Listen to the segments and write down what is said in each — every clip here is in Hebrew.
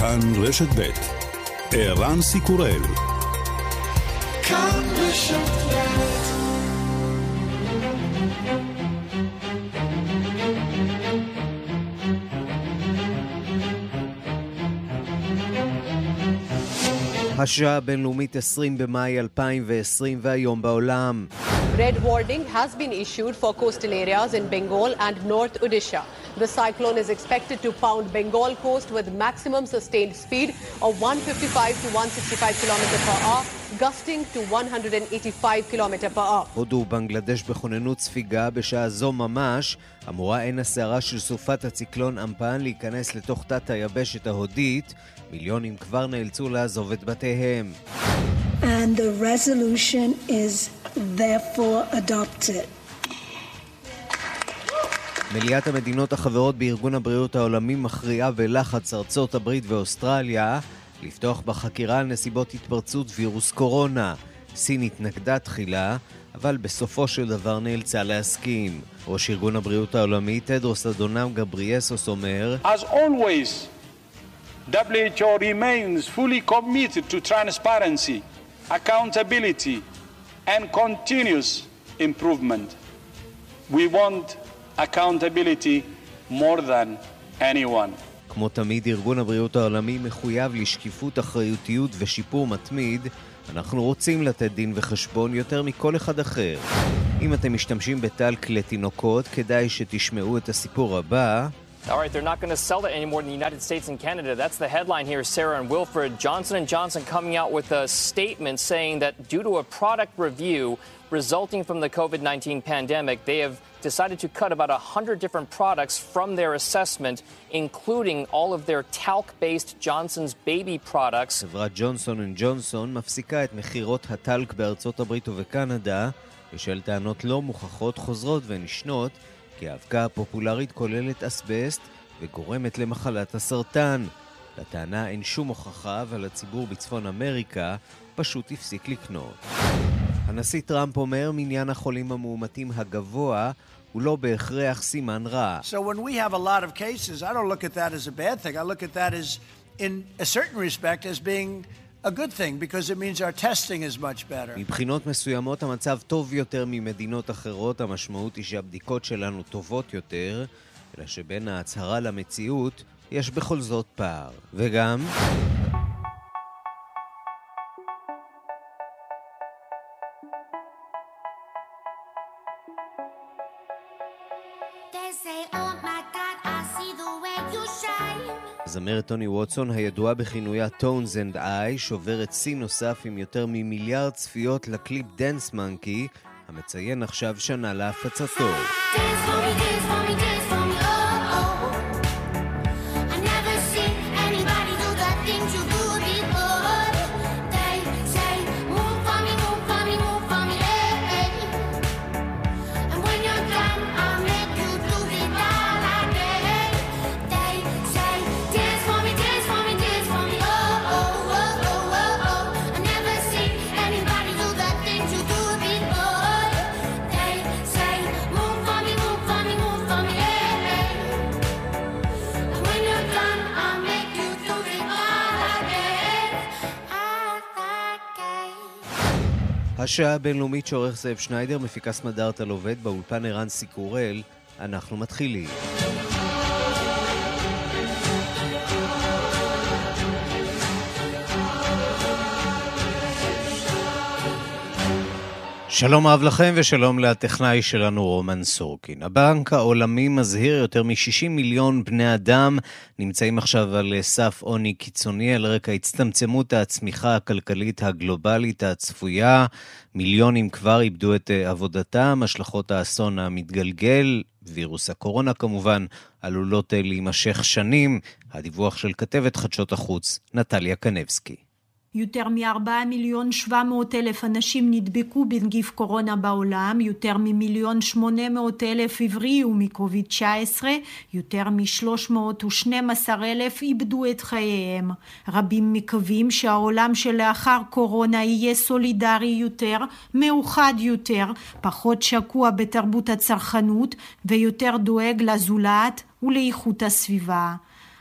כאן רשת ב' ערן סיקורל כאן רשת השעה הבינלאומית 20 במאי 2020 והיום בעולם. Red warning has been issued for coastal areas in Bengal and North Odisha. The cyclone is expected to pound Bengal coast with maximum sustained speed of 155 to 165 km per hour, gusting to 185 km per hour. הודו ובנגלדש בכוננות ספיגה בשעה זו ממש. אמורה עין הסערה של סופת הציקלון אמפן להיכנס לתוך תת היבשת ההודית. מיליונים כבר נאלצו לעזוב את בתיהם. And the resolution is therefore adopted. מליאת המדינות החברות בארגון הבריאות העולמי מכריעה בלחץ ארצות הברית ואוסטרליה לפתוח בחקירה על נסיבות התפרצות וירוס קורונה. סין התנגדה תחילה, אבל בסופו של דבר נאלצה להסכים. ראש ארגון הבריאות העולמי, תדרוס אדונם גבריאסוס אומר As always, WHO remains fully committed to transparency, accountability and continuous improvement. We want accountability more than anyone. כמו תמיד, ארגון הבריאות העולמי מחויב לשקיפות, אחריותיות ושיפור מתמיד. אנחנו רוצים לתת דין וחשבון יותר מכל אחד אחר. אם אתם משתמשים בטלק לתינוקות, כדאי שתשמעו את הסיפור הבא. All right, they're not going to sell it anymore in the United States and Canada. That's the headline here, Sarah and Wilfred. Johnson & Johnson coming out with a statement saying that due to a product review resulting from the COVID-19 pandemic, they have decided to cut about 100 different products from their assessment, including all of their talc-based Johnson's baby products. חברת ג'ונסון אנד ג'ונסון מפסיקה את מכירות הטלק בארצות הברית ובקנדה בשל טענות לא מוכחות חוזרות ונשנות כי האבקה הפופולרית כוללת אסבסט וגורמת למחלת הסרטן. לטענה אין שום הוכחה, אבל הציבור בצפון אמריקה פשוט הפסיק לקנות. הנשיא טראמפ אומר מניין החולים המאומתים הגבוה הוא לא בהכרח סימן רע. So when we have a lot of cases, I don't look at that as a bad thing. I look at that as, in a certain respect, as being a good thing because it means our testing is much better. מבחינות מסוימות המצב טוב יותר ממדינות אחרות, המשמעות היא שהבדיקות שלנו טובות יותר, אלא שבין ההצהרה למציאות יש בכל זאת פער. וגם... הזמרת טוני ווטסון, הידועה בכינויה Tones and I, שוברת שיא נוסף עם יותר ממיליארד צפיות לקליפ Dance Monkey, המציין עכשיו שנה להפצתו. Dance for me, dance for me, dance for me. השעה הבינלאומית שעורך זאב שניידר, מפיקה סמדארטה עובד, באולפן ערן סיקורל, אנחנו מתחילים. שלום רב לכם ושלום לטכנאי שלנו רומן סורקין. הבנק העולמי מזהיר יותר מ-60 מיליון בני אדם נמצאים עכשיו על סף עוני קיצוני על רקע הצטמצמות הצמיחה הכלכלית הגלובלית הצפויה. מיליונים כבר איבדו את עבודתם, השלכות האסון המתגלגל, וירוס הקורונה כמובן, עלולות להימשך שנים. הדיווח של כתבת חדשות החוץ, נטליה קנבסקי. יותר מ-4 מיליון 700 אלף אנשים נדבקו בנגיף קורונה בעולם, יותר ממיליון 800 אלף הבריאו מקוביד 19, יותר מ-312 אלף איבדו את חייהם. רבים מקווים שהעולם שלאחר קורונה יהיה סולידרי יותר, מאוחד יותר, פחות שקוע בתרבות הצרכנות ויותר דואג לזולת ולאיכות הסביבה.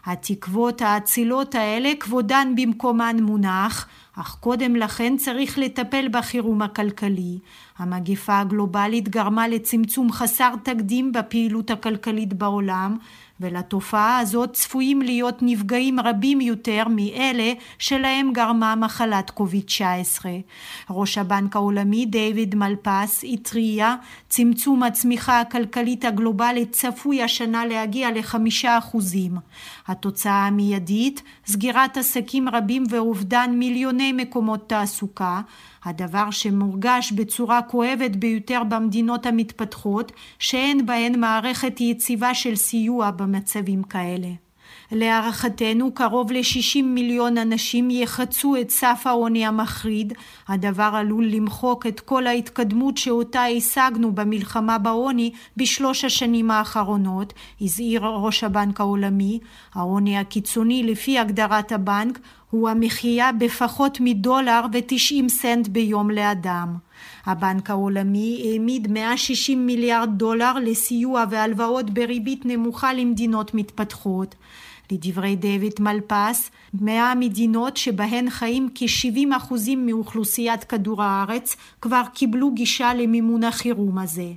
התקוות האצילות האלה כבודן במקומן מונח, אך קודם לכן צריך לטפל בחירום הכלכלי. המגפה הגלובלית גרמה לצמצום חסר תקדים בפעילות הכלכלית בעולם, ולתופעה הזאת צפויים להיות נפגעים רבים יותר מאלה שלהם גרמה מחלת קוביד-19. ראש הבנק העולמי דיוויד מלפס התריע צמצום הצמיחה הכלכלית הגלובלית צפוי השנה להגיע לחמישה אחוזים. התוצאה המיידית סגירת עסקים רבים ואובדן מיליוני מקומות תעסוקה הדבר שמורגש בצורה כואבת ביותר במדינות המתפתחות, שאין בהן מערכת יציבה של סיוע במצבים כאלה. להערכתנו קרוב ל-60 מיליון אנשים יחצו את סף העוני המחריד, הדבר עלול למחוק את כל ההתקדמות שאותה השגנו במלחמה בעוני בשלוש השנים האחרונות, הזהיר ראש הבנק העולמי, העוני הקיצוני לפי הגדרת הבנק הוא המחיה בפחות מדולר ותשעים סנט ביום לאדם. הבנק העולמי העמיד 160 מיליארד דולר לסיוע והלוואות בריבית נמוכה למדינות מתפתחות. לדברי דויד מלפס, 100 מדינות שבהן חיים כ-70% מאוכלוסיית כדור הארץ כבר קיבלו גישה למימון החירום הזה.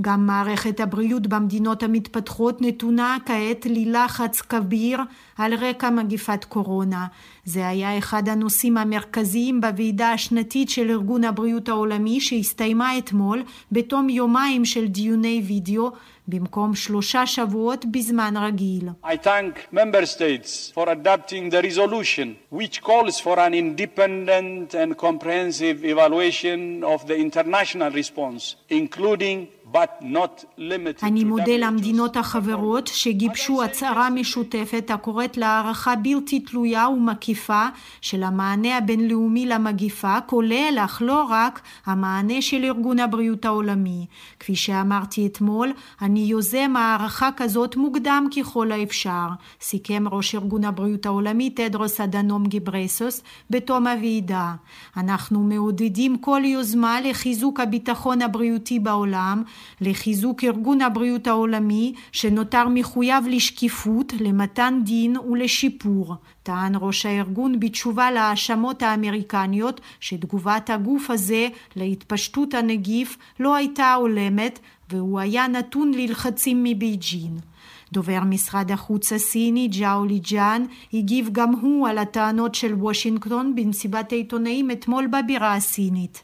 גם מערכת הבריאות במדינות המתפתחות נתונה כעת ללחץ כביר על רקע מגיפת קורונה. זה היה אחד הנושאים המרכזיים בוועידה השנתית של ארגון הבריאות העולמי שהסתיימה אתמול בתום יומיים של דיוני וידאו במקום שלושה שבועות בזמן רגיל. I thank member states for adopting the resolution which calls for an independent and comprehensive evaluation of the international response, including אני מודה למדינות החברות שגיבשו הצהרה משותפת הקוראת להערכה בלתי תלויה ומקיפה של המענה הבינלאומי למגיפה, כולל, אך לא רק, המענה של ארגון הבריאות העולמי. כפי שאמרתי אתמול, אני יוזם הערכה כזאת מוקדם ככל האפשר, סיכם ראש ארגון הבריאות העולמי תדרוס אדנום גיברסוס בתום הוועידה. אנחנו מעודדים כל יוזמה לחיזוק הביטחון הבריאותי בעולם, לחיזוק ארגון הבריאות העולמי שנותר מחויב לשקיפות, למתן דין ולשיפור. טען ראש הארגון בתשובה להאשמות האמריקניות שתגובת הגוף הזה להתפשטות הנגיף לא הייתה הולמת והוא היה נתון ללחצים מבייג'ין. דובר משרד החוץ הסיני ג'או ליג'אן הגיב גם הוא על הטענות של וושינגטון במסיבת העיתונאים אתמול בבירה הסינית.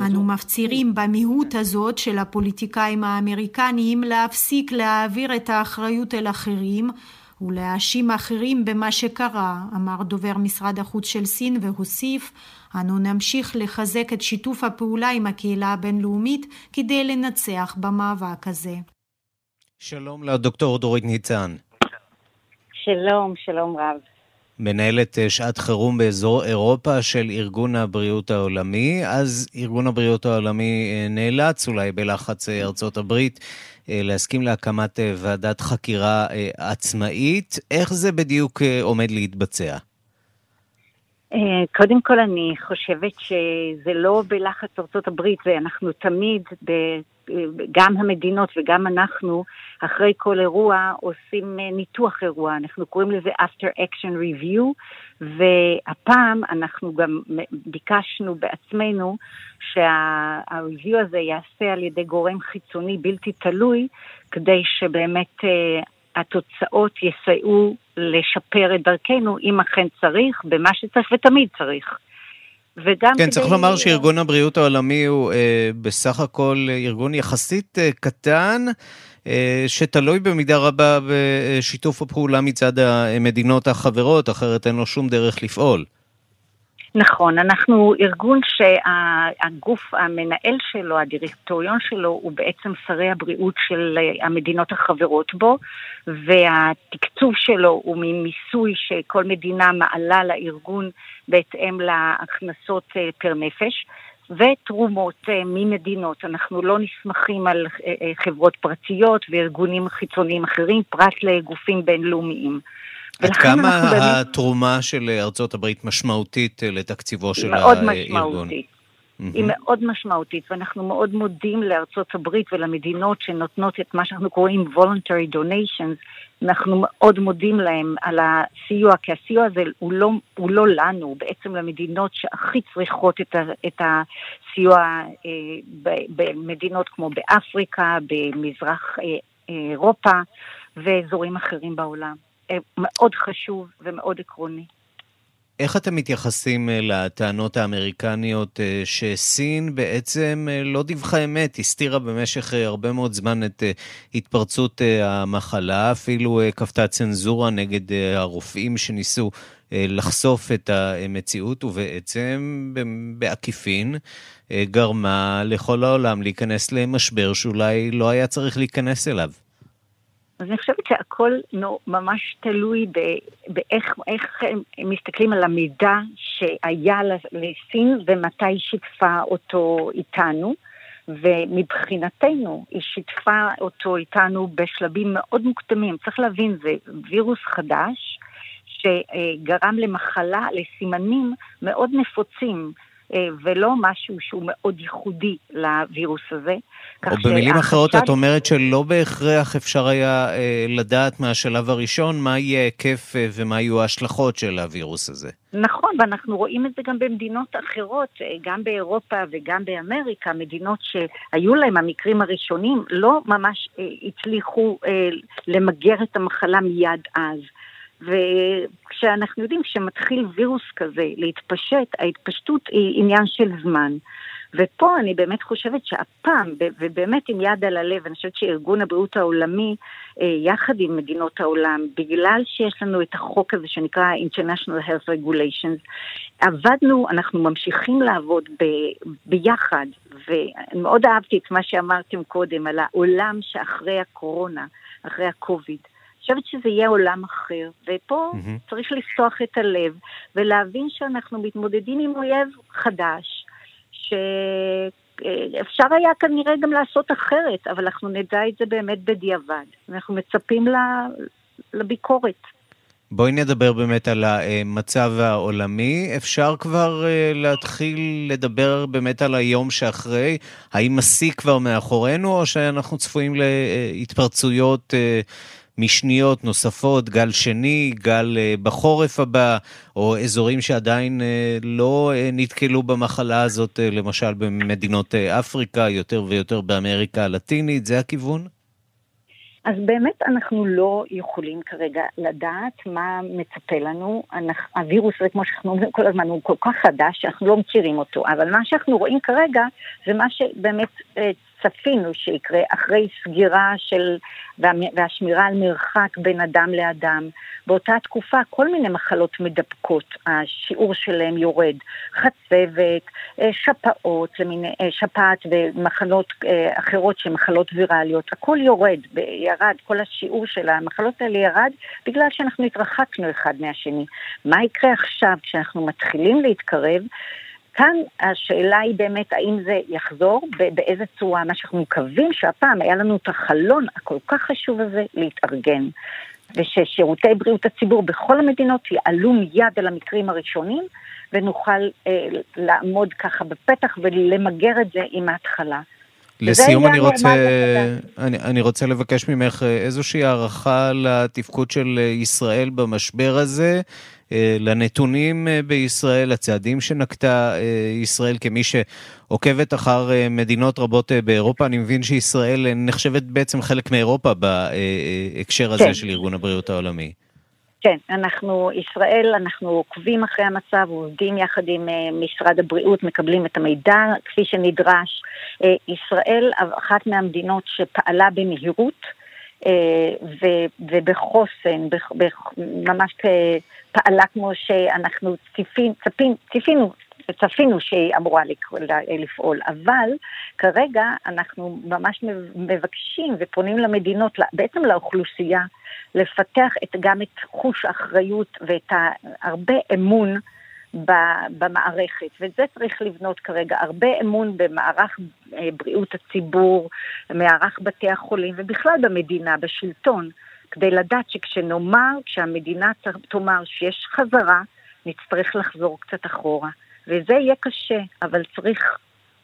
אנו מפצירים במיעוט הזאת של הפוליטיקאים האמריקניים להפסיק להעביר את האחריות אל אחרים ולהאשים אחרים במה שקרה, אמר דובר משרד החוץ של סין והוסיף, אנו נמשיך לחזק את שיתוף הפעולה עם הקהילה הבינלאומית כדי לנצח במאבק הזה. שלום לדוקטור דורית ניצן. שלום, שלום רב. מנהלת אה, שעת חירום באזור אירופה של ארגון הבריאות העולמי. אז ארגון הבריאות העולמי אה, נאלץ, אולי בלחץ אה, ארצות הברית, להסכים להקמת ועדת חקירה עצמאית. איך זה בדיוק עומד להתבצע? קודם כל אני חושבת שזה לא בלחץ ארצות הברית, ואנחנו תמיד גם המדינות וגם אנחנו, אחרי כל אירוע עושים אה, ניתוח אירוע, אנחנו קוראים לזה after action review, והפעם אנחנו גם ביקשנו בעצמנו שה-review הזה ייעשה על ידי גורם חיצוני בלתי תלוי, כדי שבאמת התוצאות יסייעו לשפר את דרכנו, אם אכן צריך, במה שצריך ותמיד צריך. וגם כן, צריך לומר שארגון הבריאות העולמי הוא אה, בסך הכל ארגון יחסית אה, קטן, אה, שתלוי במידה רבה בשיתוף הפעולה מצד המדינות החברות, אחרת אין לו שום דרך לפעול. נכון, אנחנו ארגון שהגוף המנהל שלו, הדירקטוריון שלו, הוא בעצם שרי הבריאות של המדינות החברות בו, והתקצוב שלו הוא ממיסוי שכל מדינה מעלה לארגון בהתאם להכנסות אה, פר נפש. ותרומות אה, ממדינות. אנחנו לא נסמכים על אה, חברות פרטיות וארגונים חיצוניים אחרים, פרט לגופים בינלאומיים. עד כמה התרומה של ארצות הברית משמעותית לתקציבו של הארגון? מאוד משמעותית. Mm-hmm. היא מאוד משמעותית, ואנחנו מאוד מודים לארצות הברית ולמדינות שנותנות את מה שאנחנו קוראים voluntary donations. אנחנו מאוד מודים להם על הסיוע, כי הסיוע הזה הוא לא, הוא לא לנו, הוא בעצם למדינות שהכי צריכות את, ה, את הסיוע אה, במדינות כמו באפריקה, במזרח אה, אירופה ואזורים אחרים בעולם. אה, מאוד חשוב ומאוד עקרוני. איך אתם מתייחסים אה, לטענות האמריקניות אה, שסין בעצם לא דיווחה אמת, הסתירה במשך הרבה מאוד זמן את התפרצות המחלה, אפילו כפתה צנזורה נגד הרופאים שניסו לחשוף את המציאות, ובעצם בעקיפין גרמה לכל העולם להיכנס למשבר שאולי לא היה צריך להיכנס אליו. אז אני חושבת שהכל נו, ממש תלוי באיך הם מסתכלים על המידע שהיה לסין ומתי היא שיתפה אותו איתנו. ומבחינתנו היא שיתפה אותו איתנו בשלבים מאוד מוקדמים. צריך להבין, זה וירוס חדש שגרם למחלה, לסימנים מאוד נפוצים. אה, ולא משהו שהוא מאוד ייחודי לווירוס הזה. או במילים אחרות, את אומרת שלא בהכרח אפשר היה אה, לדעת מהשלב הראשון מה יהיה ההיקף אה, ומה יהיו ההשלכות של הווירוס הזה. נכון, ואנחנו רואים את זה גם במדינות אחרות, גם באירופה וגם באמריקה, מדינות שהיו להם המקרים הראשונים, לא ממש הצליחו למגר את המחלה מיד אז. וכשאנחנו יודעים, כשמתחיל וירוס כזה להתפשט, ההתפשטות היא עניין של זמן. ופה אני באמת חושבת שהפעם, ובאמת עם יד על הלב, אני חושבת שארגון הבריאות העולמי, אה, יחד עם מדינות העולם, בגלל שיש לנו את החוק הזה שנקרא International Health Regulations, עבדנו, אנחנו ממשיכים לעבוד ב, ביחד, ומאוד אהבתי את מה שאמרתם קודם על העולם שאחרי הקורונה, אחרי הקוביד. חושבת שזה יהיה עולם אחר, ופה mm-hmm. צריך לפתוח את הלב ולהבין שאנחנו מתמודדים עם אויב חדש, שאפשר היה כנראה גם לעשות אחרת, אבל אנחנו נדע את זה באמת בדיעבד. אנחנו מצפים לביקורת. בואי נדבר באמת על המצב העולמי. אפשר כבר אה, להתחיל לדבר באמת על היום שאחרי? האם השיא כבר מאחורינו, או שאנחנו צפויים להתפרצויות אה, משניות נוספות, גל שני, גל אה, בחורף הבא, או אזורים שעדיין אה, לא אה, נתקלו במחלה הזאת, למשל במדינות אפריקה, יותר ויותר באמריקה הלטינית, זה הכיוון? אז באמת אנחנו לא יכולים כרגע לדעת מה מצפה לנו. אנחנו, הווירוס הזה, כמו שאנחנו אומרים כל הזמן, הוא כל כך חדש שאנחנו לא מכירים אותו, אבל מה שאנחנו רואים כרגע זה מה שבאמת צפינו שיקרה אחרי סגירה של, והשמירה על מרחק בין אדם לאדם. באותה תקופה כל מיני מחלות מדבקות, השיעור שלהם יורד. חצבת, אה, שפעות, אה, שפעת ומחלות אה, אחרות שהן מחלות ויראליות, הכל יורד, ירד, כל השיעור של המחלות האלה ירד בגלל שאנחנו התרחקנו אחד מהשני. מה יקרה עכשיו כשאנחנו מתחילים להתקרב? כאן השאלה היא באמת האם זה יחזור, באיזה צורה, מה שאנחנו מקווים שהפעם היה לנו את החלון הכל כך חשוב הזה להתארגן. וששירותי בריאות הציבור בכל המדינות יעלו מיד על המקרים הראשונים, ונוכל אה, לעמוד ככה בפתח ולמגר את זה עם ההתחלה. לסיום אני רוצה, אני, אני רוצה לבקש ממך אה, איזושהי הערכה לתפקוד של אה, ישראל במשבר הזה, לנתונים בישראל, הצעדים שנקטה ישראל כמי שעוקבת אחר מדינות רבות באירופה. אני מבין שישראל נחשבת בעצם חלק מאירופה בהקשר הזה כן. של ארגון הבריאות העולמי. כן, אנחנו, ישראל, אנחנו עוקבים אחרי המצב, עובדים יחד עם משרד הבריאות, מקבלים את המידע כפי שנדרש. ישראל, אחת מהמדינות שפעלה במהירות ו, ובחוסן, בח, בח, ממש פעלה כמו שאנחנו ציפין, צפין, ציפינו וצפינו שהיא אמורה לפעול, אבל כרגע אנחנו ממש מבקשים ופונים למדינות, בעצם לאוכלוסייה, לפתח את, גם את חוש האחריות ואת הרבה אמון במערכת, וזה צריך לבנות כרגע, הרבה אמון במערך אה, בריאות הציבור, מערך בתי החולים ובכלל במדינה, בשלטון, כדי לדעת שכשנאמר, כשהמדינה תאמר שיש חזרה, נצטרך לחזור קצת אחורה. וזה יהיה קשה, אבל צריך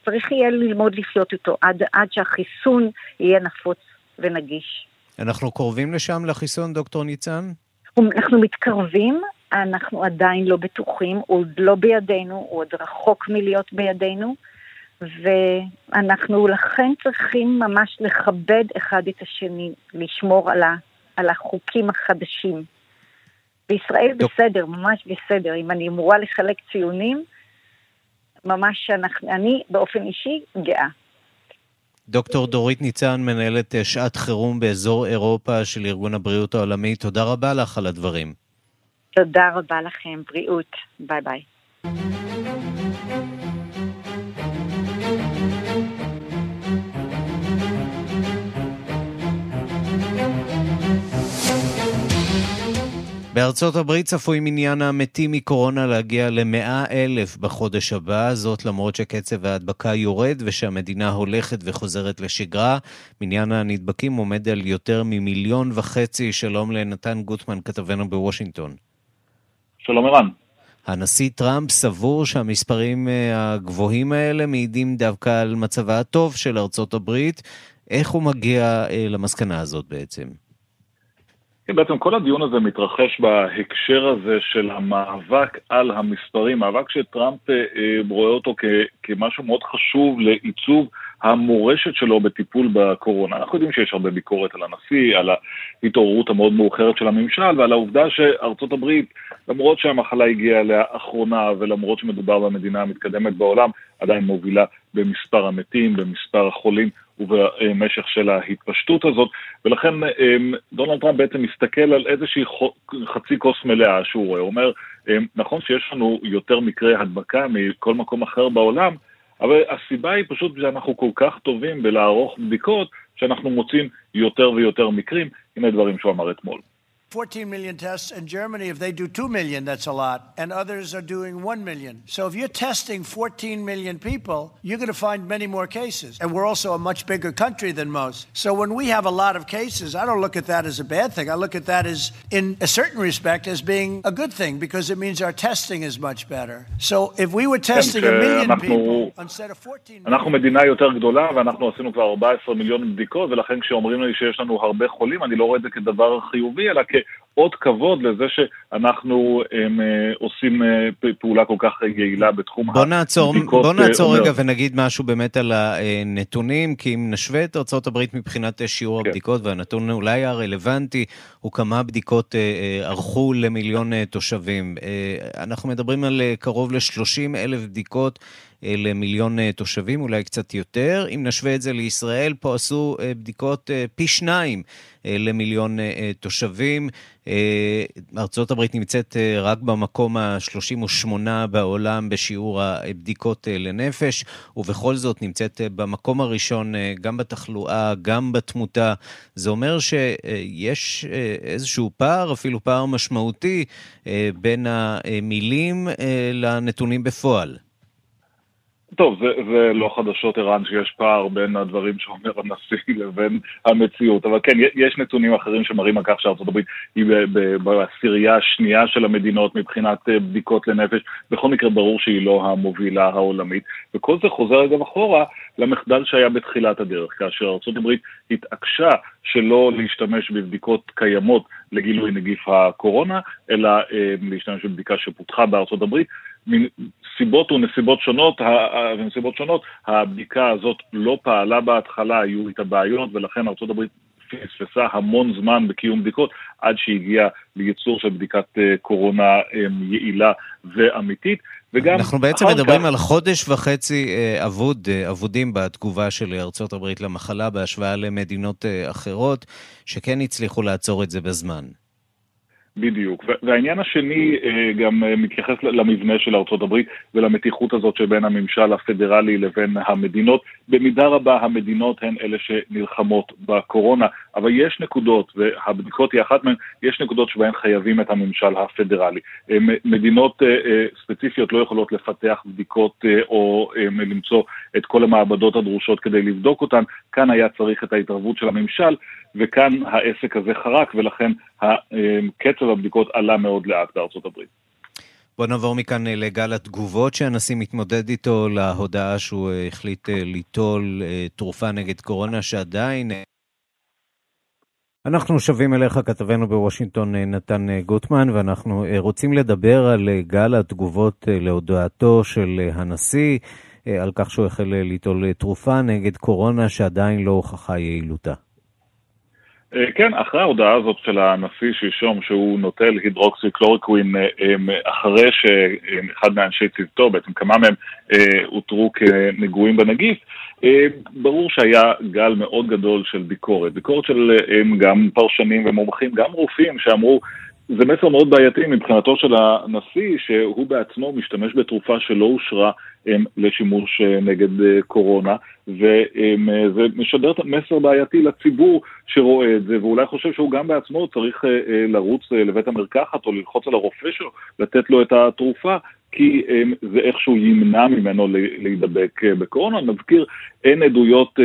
צריך יהיה ללמוד לחיות איתו עד, עד שהחיסון יהיה נפוץ ונגיש. אנחנו קרובים לשם, לחיסון, דוקטור ניצן? אנחנו מתקרבים, אנחנו עדיין לא בטוחים, הוא עוד לא בידינו, הוא עוד רחוק מלהיות בידינו, ואנחנו לכן צריכים ממש לכבד אחד את השני, לשמור על, ה, על החוקים החדשים. בישראל דוק. בסדר, ממש בסדר. אם אני אמורה לחלק ציונים, ממש אנחנו, אני באופן אישי גאה. דוקטור דורית ניצן, מנהלת אה, שעת חירום באזור אירופה של ארגון הבריאות העולמי, תודה רבה לך על הדברים. תודה רבה לכם, בריאות. ביי ביי. בארצות הברית צפוי מניין המתים מקורונה להגיע ל-100 אלף בחודש הבא, זאת למרות שקצב ההדבקה יורד ושהמדינה הולכת וחוזרת לשגרה. מניין הנדבקים עומד על יותר ממיליון וחצי. שלום לנתן גוטמן, כתבנו בוושינגטון. שלום ערן. הנשיא טראמפ סבור שהמספרים אה, הגבוהים האלה מעידים דווקא על מצבה הטוב של ארצות הברית. איך הוא מגיע אה, למסקנה הזאת בעצם? כן, בעצם כל הדיון הזה מתרחש בהקשר הזה של המאבק על המספרים, מאבק שטראמפ אה, אה, רואה אותו כ- כמשהו מאוד חשוב לעיצוב המורשת שלו בטיפול בקורונה. אנחנו יודעים שיש הרבה ביקורת על הנשיא, על ההתעוררות המאוד מאוחרת של הממשל ועל העובדה שארצות הברית, למרות שהמחלה הגיעה לאחרונה ולמרות שמדובר במדינה המתקדמת בעולם, עדיין מובילה במספר המתים, במספר החולים ובמשך של ההתפשטות הזאת, ולכן אמ, דונלד טראמפ בעצם מסתכל על איזושהי חצי כוס מלאה שהוא רואה. הוא אומר, אמ, נכון שיש לנו יותר מקרי הדבקה מכל מקום אחר בעולם, אבל הסיבה היא פשוט שאנחנו כל כך טובים בלערוך בדיקות, שאנחנו מוצאים יותר ויותר מקרים. הנה דברים שהוא אמר אתמול. 14 million tests. In Germany, if they do 2 million, that's a lot. And others are doing 1 million. So if you're testing 14 million people, you're going to find many more cases. And we're also a much bigger country than most. So when we have a lot of cases, I don't look at that as a bad thing. I look at that as, in a certain respect, as being a good thing because it means our testing is much better. So if we were testing a million people instead of 14 million... אנחנו מדינה יותר גדולה ואנחנו עשינו כבר 14 מיליון בדיקות ולכן כשאומרים לי שיש לנו הרבה חולים, אני לא רואה את זה כדבר חיובי, אלא כ... אות כבוד לזה שאנחנו הם, אה, עושים אה, פעולה כל כך יעילה בתחום בוא נעצור, הבדיקות. בוא נעצור אומר... רגע ונגיד משהו באמת על הנתונים, כי אם נשווה את ארה"ב מבחינת שיעור כן. הבדיקות, והנתון אולי הרלוונטי הוא כמה בדיקות ערכו למיליון תושבים. אנחנו מדברים על קרוב ל-30 אלף בדיקות. למיליון אה, תושבים, אולי קצת יותר. אם נשווה את זה לישראל, פה עשו אה, בדיקות אה, פי שניים למיליון תושבים. ארה"ב נמצאת רק במקום ה-38 בעולם בשיעור הבדיקות לנפש, ובכל זאת נמצאת במקום הראשון גם בתחלואה, גם בתמותה. זה אומר שיש איזשהו פער, אפילו פער משמעותי, בין המילים לנתונים בפועל. טוב, זה, זה לא חדשות ערן שיש פער בין הדברים שאומר הנשיא לבין המציאות, אבל כן, יש נתונים אחרים שמראים על כך הברית היא בעשירייה השנייה של המדינות מבחינת אה, בדיקות לנפש, בכל מקרה ברור שהיא לא המובילה העולמית, וכל זה חוזר אגב אחורה למחדל שהיה בתחילת הדרך, כאשר הברית התעקשה שלא להשתמש בבדיקות קיימות לגילוי נגיף הקורונה, אלא אה, להשתמש בבדיקה שפותחה בארצות הברית, מסיבות ונסיבות שונות, ונסיבות שונות, הבדיקה הזאת לא פעלה בהתחלה, היו איתה בעיות, ולכן ארה"ב פספסה המון זמן בקיום בדיקות עד שהגיעה לייצור של בדיקת אה, קורונה אה, יעילה ואמיתית. וגם אנחנו בעצם מדברים כך... על חודש וחצי אה, אבוד, אבודים בתגובה של ארצות הברית למחלה בהשוואה למדינות אחרות, שכן הצליחו לעצור את זה בזמן. בדיוק. והעניין השני אה, גם אה, מתייחס למבנה של הברית ולמתיחות הזאת שבין הממשל הפדרלי לבין המדינות. במידה רבה המדינות הן אלה שנלחמות בקורונה, אבל יש נקודות, והבדיקות היא אחת מהן, יש נקודות שבהן חייבים את הממשל הפדרלי. אה, מדינות ספציפיות לא יכולות לפתח בדיקות או למצוא את כל המעבדות הדרושות כדי לבדוק אותן, כאן היה צריך את ההתערבות של הממשל, וכאן העסק הזה חרק, ולכן קצב הבדיקות עלה מאוד לאט בארצות הברית. בוא נעבור מכאן לגל התגובות שהנשיא מתמודד איתו להודעה שהוא החליט ליטול תרופה נגד קורונה שעדיין אנחנו שבים אליך, כתבנו בוושינגטון נתן גוטמן, ואנחנו רוצים לדבר על גל התגובות להודעתו של הנשיא, על כך שהוא החל ליטול תרופה נגד קורונה שעדיין לא הוכחה יעילותה. כן, אחרי ההודעה הזאת של הנשיא שלשום שהוא נוטל הידרוקסי קלוריקווין אחרי שאחד מאנשי צוותו, בעצם כמה מהם אותרו כנגועים בנגיף, ברור שהיה גל מאוד גדול של ביקורת. ביקורת של גם פרשנים ומומחים, גם רופאים שאמרו זה מסר מאוד בעייתי מבחינתו של הנשיא, שהוא בעצמו משתמש בתרופה שלא אושרה לשימוש נגד קורונה, וזה משדר מסר בעייתי לציבור שרואה את זה, ואולי חושב שהוא גם בעצמו צריך לרוץ לבית המרקחת או ללחוץ על הרופא שלו, לתת לו את התרופה, כי זה איכשהו ימנע ממנו להידבק בקורונה. נזכיר, אין עדויות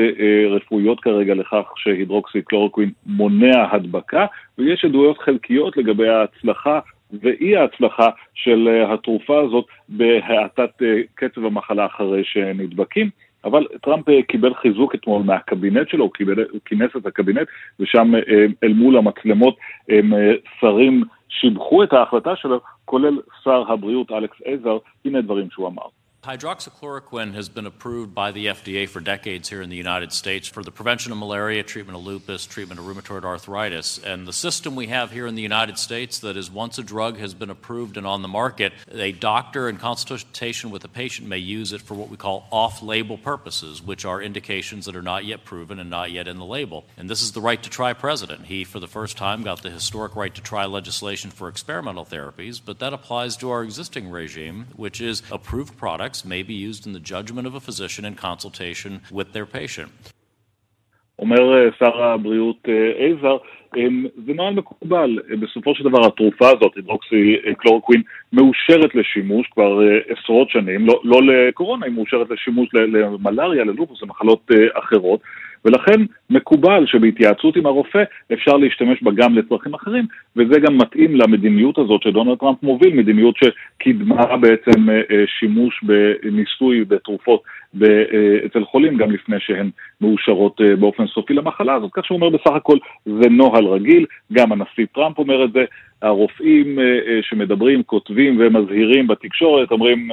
רפואיות כרגע לכך שהידרוקסי קלורוקווין מונע הדבקה, ויש עדויות חלקיות לגבי ההצלחה ואי ההצלחה של התרופה הזאת בהאטת קצב המחלה אחרי שנדבקים. אבל טראמפ קיבל חיזוק אתמול מהקבינט שלו, הוא, קיבל, כינס את הקבינט, ושם אל מול המצלמות שרים שיבחו את ההחלטה שלו, כולל שר הבריאות אלכס עזר, הנה דברים שהוא אמר. Hydroxychloroquine has been approved by the FDA for decades here in the United States for the prevention of malaria, treatment of lupus, treatment of rheumatoid arthritis. And the system we have here in the United States that is once a drug has been approved and on the market, a doctor in consultation with a patient may use it for what we call off-label purposes, which are indications that are not yet proven and not yet in the label. And this is the right to try president. He, for the first time, got the historic right to try legislation for experimental therapies, but that applies to our existing regime, which is approved products may be used in the judgment of a physician in consultation with their patient. אומר שר הבריאות עזר, זה נוהל מקובל, בסופו של דבר התרופה הזאת, הידרוקסי קלורקווין, מאושרת לשימוש כבר עשרות שנים, לא, לא לקורונה, היא מאושרת לשימוש למלאריה, ללופוס, למחלות אחרות, ולכן מקובל שבהתייעצות עם הרופא אפשר להשתמש בה גם לצרכים אחרים, וזה גם מתאים למדיניות הזאת שדונלד טראמפ מוביל, מדיניות שקידמה בעצם שימוש בניסוי בתרופות אצל חולים גם לפני שהן מאושרות באופן סופי למחלה הזאת, כך שהוא אומר בסך הכל זה נוהל רגיל, גם הנשיא טראמפ אומר את זה, הרופאים שמדברים, כותבים ומזהירים בתקשורת, אומרים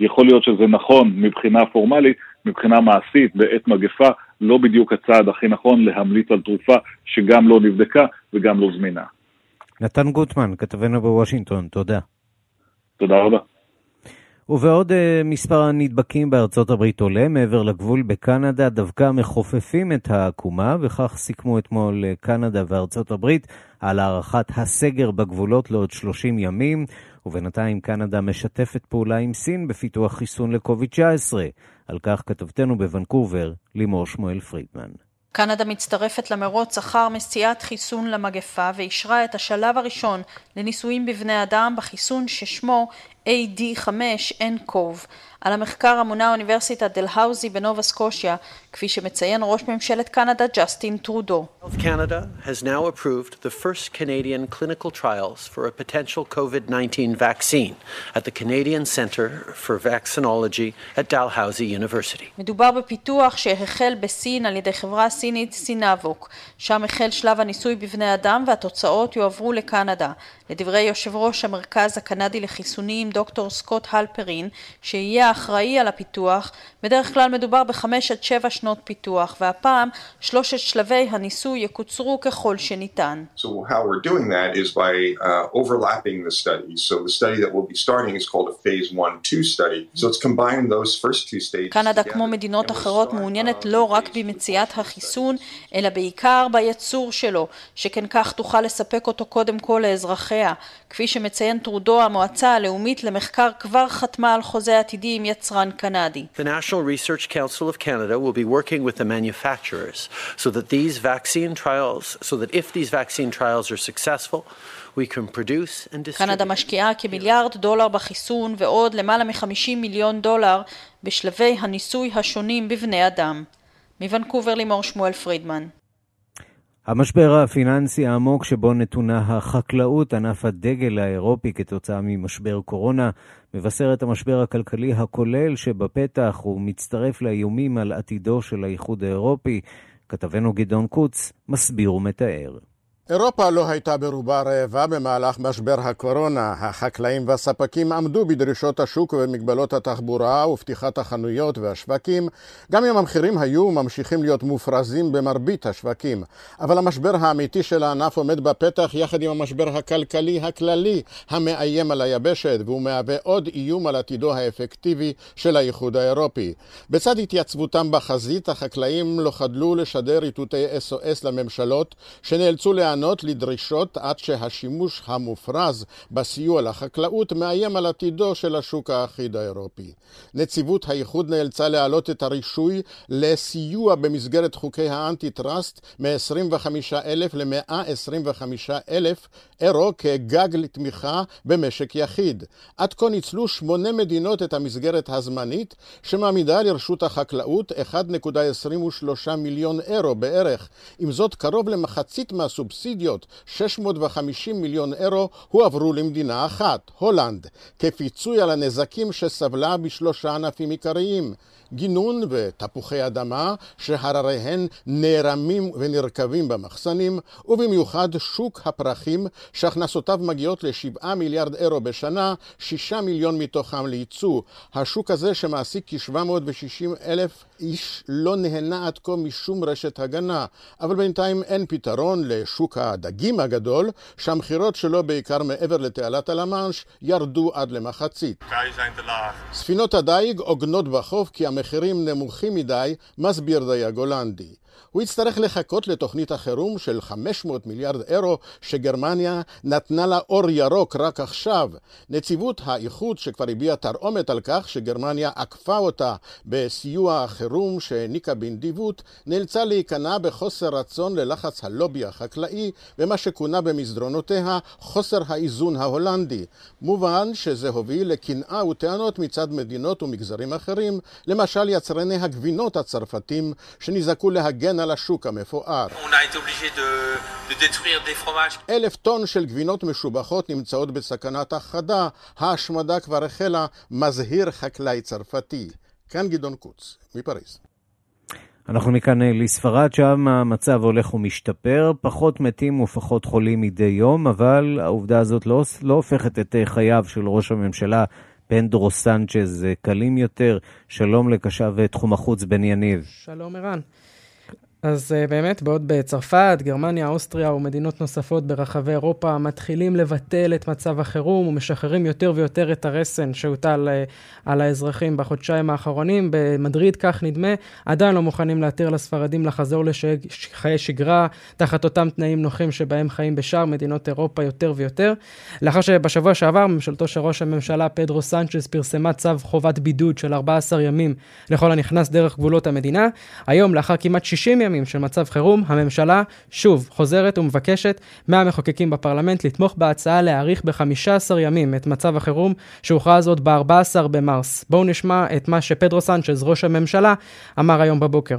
יכול להיות שזה נכון מבחינה פורמלית, מבחינה מעשית בעת מגפה, לא בדיוק הצעד הכי נכון להמליץ על תרופה שגם לא נבדקה וגם לא זמינה. נתן גוטמן, כתבנו בוושינגטון, תודה. תודה רבה. ובעוד uh, מספר הנדבקים בארצות הברית עולה מעבר לגבול בקנדה, דווקא מחופפים את העקומה, וכך סיכמו אתמול קנדה וארצות הברית על הארכת הסגר בגבולות לעוד 30 ימים, ובינתיים קנדה משתפת פעולה עם סין בפיתוח חיסון לקוביד-19. על כך כתבתנו בוונקובר, לימור שמואל פרידמן. קנדה מצטרפת למרוץ אחר מציאת חיסון למגפה ואישרה את השלב הראשון לניסויים בבני אדם בחיסון ששמו AD5-nCoV. על המחקר אמונה אוניברסיטת דלהאוזי בנובה סקושיה, כפי שמציין ראש ממשלת קנדה ג'סטין טרודו. Canada has now approved the first Canadian clinical trials for a potential COVID-19 vaccine at the Canadian Center for Vaccinology at Dalhousie University. מדובר בפיתוח שהחל בסין על ידי חברה סינית סינאבוק. שם החל שלב הניסוי בבני אדם והתוצאות יועברו לקנדה. לדברי יושב ראש המרכז הקנדי לחיסונים דוקטור סקוט הלפרין, שיהיה האחראי על הפיתוח, בדרך כלל מדובר בחמש עד שבע שנות פיתוח, והפעם שלושת שלבי הניסוי יקוצרו ככל שניתן. So how we're doing that is by uh, overlapping the studies. So the study that we'll be starting is called a phase 1-2 study. So it's combining those first two stages. קנדה כמו מדינות אחרות מעוניינת לא רק במציאת החיסון, אלא בעיקר בייצור שלו, שכן כך תוכל לספק אותו קודם כל לאזרחיה. כפי שמציין טרודו, המועצה הלאומית למחקר כבר חתמה על חוזה עתידי עם יצרן קנדי. The National Research Council of Canada will be working with the manufacturers so that these vaccine trials, so that if these vaccine trials are successful, we can produce and distribute. קנדה משקיעה כמיליארד דולר בחיסון ועוד למעלה מ-50 מיליון דולר בשלבי הניסוי השונים בבני אדם. מוונקובר לימור שמואל פרידמן. המשבר הפיננסי העמוק שבו נתונה החקלאות, ענף הדגל האירופי כתוצאה ממשבר קורונה, מבשר את המשבר הכלכלי הכולל שבפתח ומצטרף לאיומים על עתידו של האיחוד האירופי. כתבנו גדעון קוץ מסביר ומתאר. אירופה לא הייתה ברובה רעבה במהלך משבר הקורונה. החקלאים והספקים עמדו בדרישות השוק ובמגבלות התחבורה ופתיחת החנויות והשווקים, גם אם המחירים היו וממשיכים להיות מופרזים במרבית השווקים. אבל המשבר האמיתי של הענף עומד בפתח יחד עם המשבר הכלכלי הכללי המאיים על היבשת, והוא מהווה עוד איום על עתידו האפקטיבי של האיחוד האירופי. בצד התייצבותם בחזית, החקלאים לא חדלו לשדר איתותי SOS לממשלות, שנאלצו להעניק להיענות לדרישות עד שהשימוש המופרז בסיוע לחקלאות מאיים על עתידו של השוק האחיד האירופי. נציבות האיחוד נאלצה להעלות את הרישוי לסיוע במסגרת חוקי האנטי-טראסט מ-25,000 ל-125,000 אירו כגג לתמיכה במשק יחיד. עד כה ניצלו שמונה מדינות את המסגרת הזמנית שמעמידה לרשות החקלאות 1.23 מיליון אירו בערך. עם זאת, קרוב למחצית מהסובסידיה סובסידיות 650 מיליון אירו הועברו למדינה אחת, הולנד, כפיצוי על הנזקים שסבלה בשלושה ענפים עיקריים גינון ותפוחי אדמה שהרריהן נערמים ונרקבים במחסנים, ובמיוחד שוק הפרחים שהכנסותיו מגיעות ל-7 מיליארד אירו בשנה, 6 מיליון מתוכם לייצוא. השוק הזה שמעסיק כ-760 אלף איש לא נהנה עד כה משום רשת הגנה, אבל בינתיים אין פתרון לשוק הדגים הגדול, שהמכירות שלו בעיקר מעבר לתעלת הלמאנש ירדו עד למחצית. ספינות הדייג עוגנות בחוף כי המחירים נמוכים מדי, מסביר דייג הולנדי. הוא יצטרך לחכות לתוכנית החירום של 500 מיליארד אירו שגרמניה נתנה לה אור ירוק רק עכשיו. נציבות האיחוד שכבר הביעה תרעומת על כך שגרמניה עקפה אותה בסיוע החירום שהעניקה בנדיבות, נאלצה להיכנע בחוסר רצון ללחץ הלובי החקלאי במה שכונה במסדרונותיה חוסר האיזון ההולנדי. מובן שזה הוביל לקנאה וטענות מצד מדינות ומגזרים אחרים, למשל יצרני הגבינות הצרפתים שנזעקו להגן על השוק המפואר. אלף טון של גבינות משובחות נמצאות בסכנת הכחדה, ההשמדה כבר החלה, מזהיר חקלאי צרפתי. כאן גדעון קוץ, מפריז. אנחנו מכאן אה, לספרד, שם המצב הולך ומשתפר, פחות מתים ופחות חולים מדי יום, אבל העובדה הזאת לא, לא הופכת את אה, חייו של ראש הממשלה פנדרו סנצ'ז אה, קלים יותר. שלום לקשב תחום החוץ בן יניב. שלום ערן. אז uh, באמת, בעוד בצרפת, גרמניה, אוסטריה ומדינות נוספות ברחבי אירופה מתחילים לבטל את מצב החירום ומשחררים יותר ויותר את הרסן שהוטל uh, על האזרחים בחודשיים האחרונים. במדריד, כך נדמה, עדיין לא מוכנים להתיר לספרדים לחזור לחיי שגרה תחת אותם תנאים נוחים שבהם חיים בשאר מדינות אירופה יותר ויותר. לאחר שבשבוע שעבר ממשלתו של ראש הממשלה פדרו סנצ'ס פרסמה צו חובת בידוד של 14 ימים לכל הנכנס דרך גבולות המדינה, היום לאחר כמעט 60 ימים ימים של מצב חירום, הממשלה שוב חוזרת ומבקשת מהמחוקקים בפרלמנט לתמוך בהצעה להאריך ב-15 ימים את מצב החירום שהוכרז עוד ב-14 במרס. בואו נשמע את מה שפדרו סנצ'ז, ראש הממשלה, אמר היום בבוקר.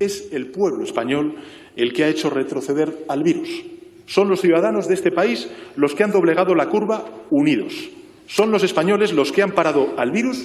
Es el pueblo español el que ha hecho retroceder al virus. Son los ciudadanos de este país los que han doblegado la curva unidos. Son los españoles los que han parado al virus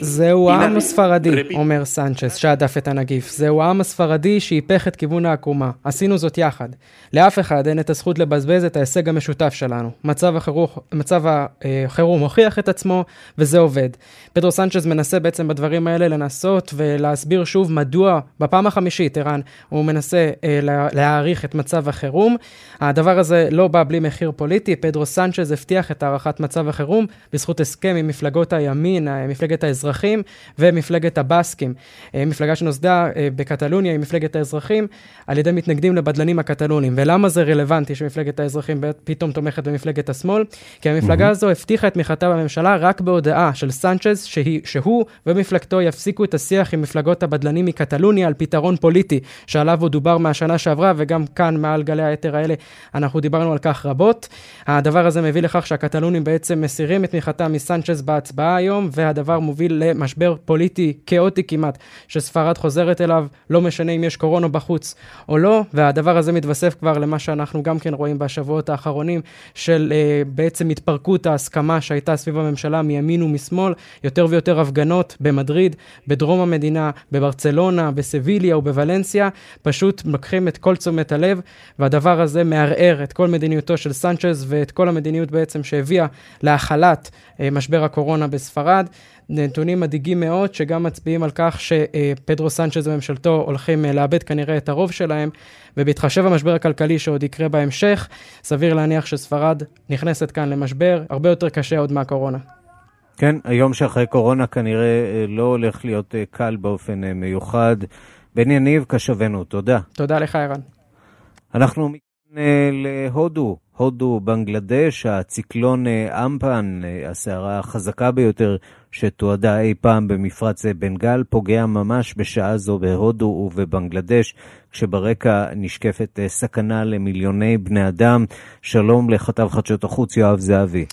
זהו העם הספרדי, אומר סנצ'ס, שהדף את הנגיף. זהו העם הספרדי שהיפך את כיוון העקומה. עשינו זאת יחד. לאף אחד אין את הזכות לבזבז את ההישג המשותף שלנו. מצב, החירום, מצב החירום הוכיח את עצמו, וזה עובד. פדרו סנצ'ס מנסה בעצם בדברים האלה לנסות ולהסביר שוב מדוע, בפעם החמישית, ערן, הוא מנסה אה, להאריך את מצב החירום. הדבר הזה לא בא בלי מחיר פוליטי. פדרו סנצ'ס הבטיח את הארכת מצב החירום בזכות הסכם עם מפלגות הימין, מפלגת האזרחים ומפלגת הבאסקים. אה, מפלגה שנוסדה אה, בקטלוניה היא מפלגת האזרחים על ידי מתנגדים לבדלנים הקטלונים. ולמה זה רלוונטי שמפלגת האזרחים פתאום תומכת במפלגת השמאל? כי המפלגה mm-hmm. הזו הבטיחה את תמיכתה בממשלה רק בהודעה של סנצ'ז שהיא, שהוא ומפלגתו יפסיקו את השיח עם מפלגות הבדלנים מקטלוניה על פתרון פוליטי, שעליו עוד דובר מהשנה שעברה וגם כאן מעל גלי היתר האלה אנחנו דיברנו על כך רבות. הדבר הזה מביא לכך שהקטלונים בעצם מסירים את תמיכתם מסנצ'ז בהצבעה היום, והדבר הדבר מוביל למשבר פוליטי כאוטי כמעט, שספרד חוזרת אליו, לא משנה אם יש קורונה בחוץ או לא, והדבר הזה מתווסף כבר למה שאנחנו גם כן רואים בשבועות האחרונים, של אה, בעצם התפרקות ההסכמה שהייתה סביב הממשלה מימין ומשמאל, יותר ויותר הפגנות במדריד, בדרום המדינה, בברצלונה, בסביליה ובוולנסיה, פשוט לוקחים את כל תשומת הלב, והדבר הזה מערער את כל מדיניותו של סנצ'ז ואת כל המדיניות בעצם שהביאה להכלת אה, משבר הקורונה בספרד. נתונים מדאיגים מאוד, שגם מצביעים על כך שפדרו סנצ'ז וממשלתו הולכים אה, לאבד כנראה את הרוב שלהם, ובהתחשב במשבר הכלכלי שעוד יקרה בהמשך, סביר להניח שספרד נכנסת כאן למשבר הרבה יותר קשה עוד מהקורונה. כן, היום שאחרי קורונה כנראה אה, לא הולך להיות קל באופן מיוחד. בן יניב, קשבנו, תודה. תודה לך, ערן. אנחנו להודו. הודו, בנגלדש, הציקלון אה, אמפן, אה, הסערה החזקה ביותר שתועדה אי פעם במפרץ בנגל, פוגע ממש בשעה זו בהודו ובבנגלדש, כשברקע נשקפת אה, סכנה למיליוני בני אדם. שלום לכתב חדשות החוץ יואב זהבי.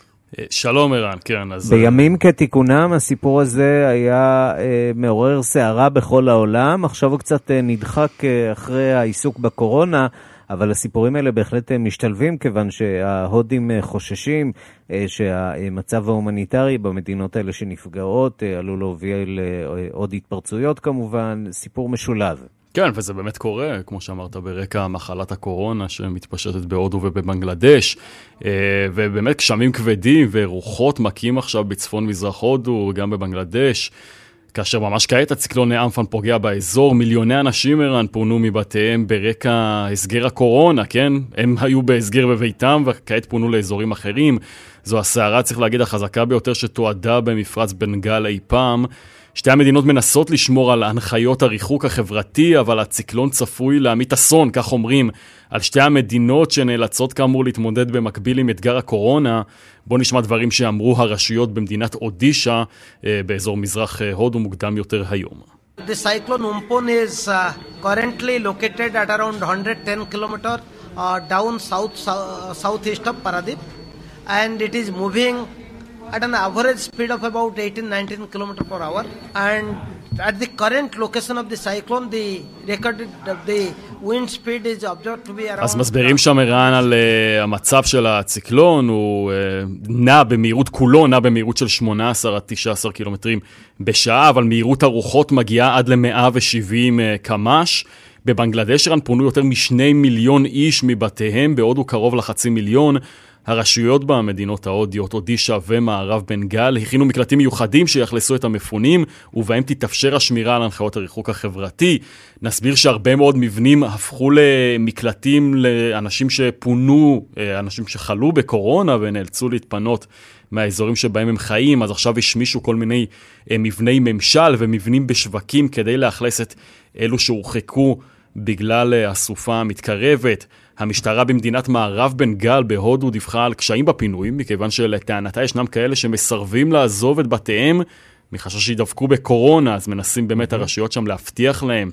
שלום ערן, כן, אז... בימים כתיקונם הסיפור הזה היה אה, מעורר סערה בכל העולם, עכשיו הוא קצת אה, נדחק אה, אחרי העיסוק בקורונה. אבל הסיפורים האלה בהחלט אה, משתלבים, כיוון שההודים אה, חוששים אה, שהמצב ההומניטרי במדינות האלה שנפגעות עלול להוביל לעוד התפרצויות כמובן, סיפור משולב. כן, וזה באמת קורה, כמו שאמרת, ברקע מחלת הקורונה שמתפשטת בהודו ובבנגלדש, ובאמת גשמים כבדים ורוחות מכים עכשיו בצפון מזרח הודו, גם בבנגלדש. כאשר ממש כעת הציקלון אמפן פוגע באזור, מיליוני אנשים ערן פונו מבתיהם ברקע הסגר הקורונה, כן? הם היו בהסגר בביתם וכעת פונו לאזורים אחרים. זו הסערה, צריך להגיד, החזקה ביותר שתועדה במפרץ בנגל אי פעם. שתי המדינות מנסות לשמור על הנחיות הריחוק החברתי, אבל הציקלון צפוי להמיט אסון, כך אומרים, על שתי המדינות שנאלצות כאמור להתמודד במקביל עם אתגר הקורונה. בואו נשמע דברים שאמרו הרשויות במדינת אודישה, אה, באזור מזרח אה, הודו, מוקדם יותר היום. The cyclone Umpon is uh, currently located at around 110 kilometer uh, down south, south southeast of Paradip and it is moving at an average speed of about 18-19 km per hour and at the current location of the cyclone the recorded the wind speed is observed to be around... אז מסבירים שם ערן על uh, המצב של הציקלון, הוא uh, נע במהירות כולו, נע במהירות של 18 עד 19 קילומטרים בשעה, אבל מהירות הרוחות מגיעה עד ל-170 uh, קמ"ש. בבנגלדש ערן פונו יותר משני מיליון איש מבתיהם, בהודו קרוב לחצי מיליון. הרשויות במדינות ההודיות, אודישה ומערב בנגל, הכינו מקלטים מיוחדים שיאכלסו את המפונים, ובהם תתאפשר השמירה על הנחיות הריחוק החברתי. נסביר שהרבה מאוד מבנים הפכו למקלטים לאנשים שפונו, אה, אנשים שחלו בקורונה ונאלצו להתפנות מהאזורים שבהם הם חיים, אז עכשיו השמישו כל מיני אה, מבני ממשל ומבנים בשווקים כדי לאכלס את אלו שהורחקו בגלל אה, הסופה המתקרבת. המשטרה במדינת מערב בנגל בהודו דיווחה על קשיים בפינוי, מכיוון שלטענתה ישנם כאלה שמסרבים לעזוב את בתיהם מחשש שידבקו בקורונה, אז מנסים באמת הרשויות שם להבטיח להם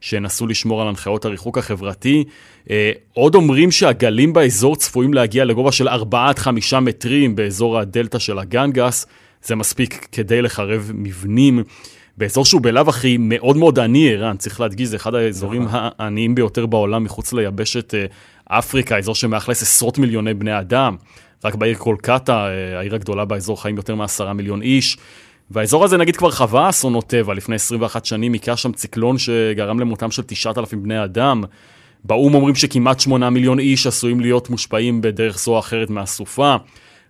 שינסו לשמור על הנחיות הריחוק החברתי. אה, עוד אומרים שהגלים באזור צפויים להגיע לגובה של 4 עד 5 מטרים באזור הדלתא של הגנגס, זה מספיק כדי לחרב מבנים. באזור שהוא בלאו הכי מאוד מאוד עני, ערן, צריך להדגיש, זה אחד האזורים נכון. העניים ביותר בעולם מחוץ ליבשת אה, אפריקה, אזור שמאכלס עשרות מיליוני בני אדם. רק בעיר קולקטה, אה, העיר הגדולה באזור, חיים יותר מעשרה מיליון איש. והאזור הזה נגיד כבר חווה אסונות טבע, לפני 21 שנים היכה שם ציקלון שגרם למותם של 9,000 בני אדם. באו"ם אומרים שכמעט 8 מיליון איש עשויים להיות מושפעים בדרך זו או אחרת מהסופה.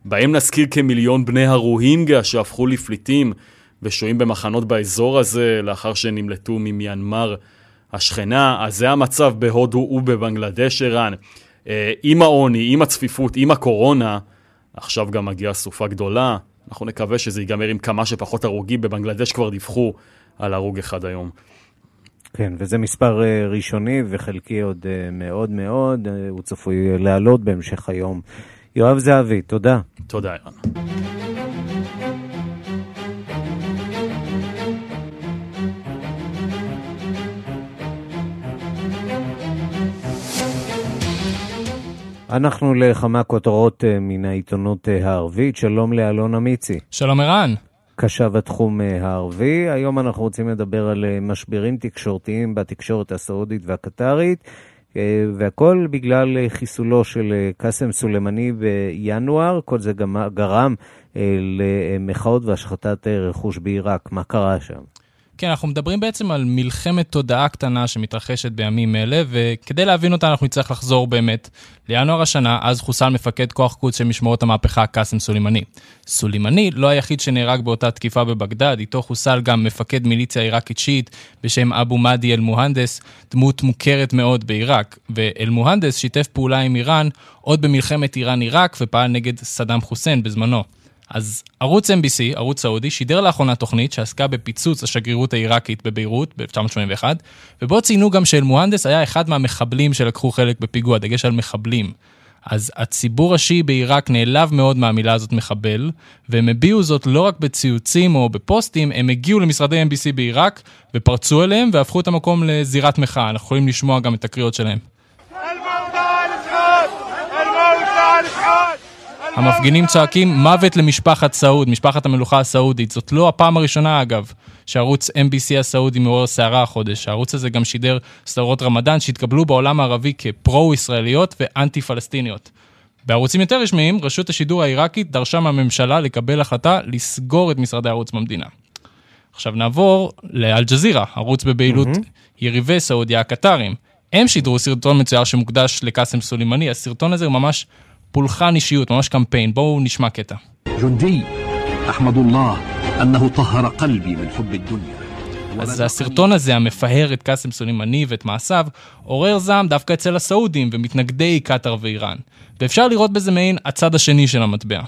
בהם נזכיר כמיליון בני הרוהינגה שהפכו לפליטים ושוהים במחנות באזור הזה לאחר שנמלטו ממיינמר השכנה. אז זה המצב בהודו ובבנגלדש, ערן. אה, עם העוני, עם הצפיפות, עם הקורונה, עכשיו גם מגיעה סופה גדולה. אנחנו נקווה שזה ייגמר עם כמה שפחות הרוגים. בבנגלדש כבר דיווחו על הרוג אחד היום. כן, וזה מספר uh, ראשוני וחלקי עוד uh, מאוד מאוד, הוא צפוי לעלות בהמשך היום. יואב זהבי, תודה. תודה, ערן. אנחנו לכמה כותרות אה, מן העיתונות אה, הערבית. שלום לאלון אמיצי. שלום ערן. קשה בתחום הערבי. היום אנחנו רוצים לדבר על משברים תקשורתיים בתקשורת הסעודית והקטרית. והכל בגלל חיסולו של קאסם סולימני בינואר, כל זה גם גרם למחאות והשחתת רכוש בעיראק. מה קרה שם? כן, אנחנו מדברים בעצם על מלחמת תודעה קטנה שמתרחשת בימים אלה, וכדי להבין אותה אנחנו נצטרך לחזור באמת לינואר השנה, אז חוסל מפקד כוח קודס של משמרות המהפכה, קאסם סולימני. סולימני לא היחיד שנהרג באותה תקיפה בבגדד, איתו חוסל גם מפקד מיליציה עיראקית שיעית בשם אבו מאדי אל-מוהנדס, דמות מוכרת מאוד בעיראק, ואל-מוהנדס שיתף פעולה עם איראן עוד במלחמת איראן-עיראק ופעל נגד סדאם חוסיין בזמנו. אז ערוץ MBC, ערוץ סעודי, שידר לאחרונה תוכנית שעסקה בפיצוץ השגרירות העיראקית בביירות ב-1981, ובו ציינו גם שאל-מוהנדס היה אחד מהמחבלים שלקחו חלק בפיגוע, דגש על מחבלים. אז הציבור השיעי בעיראק נעלב מאוד מהמילה הזאת מחבל, והם הביעו זאת לא רק בציוצים או בפוסטים, הם הגיעו למשרדי MBC בעיראק, ופרצו אליהם והפכו את המקום לזירת מחאה. אנחנו יכולים לשמוע גם את הקריאות שלהם. המפגינים צועקים מוות למשפחת סעוד, משפחת המלוכה הסעודית. זאת לא הפעם הראשונה אגב, שערוץ MBC הסעודי מעורר סערה החודש. הערוץ הזה גם שידר סדרות רמדאן שהתקבלו בעולם הערבי כפרו-ישראליות ואנטי-פלסטיניות. בערוצים יותר רשמיים, רשות השידור העיראקית דרשה מהממשלה לקבל החלטה לסגור את משרדי הערוץ במדינה. עכשיו נעבור לאל-ג'זירה, ערוץ בבעילות mm-hmm. יריבי סעודיה הקטרים. הם שידרו סרטון מצויר שמוקדש לקאסם סולימני, הסרטון הזה הוא ממש פולחן אישיות, ממש קמפיין. בואו נשמע קטע. אז הסרטון הזה, המפאר את קאסם סולימני ואת מעשיו, עורר זעם דווקא אצל הסעודים ומתנגדי קטאר ואיראן. ואפשר לראות בזה מעין הצד השני של המטבע.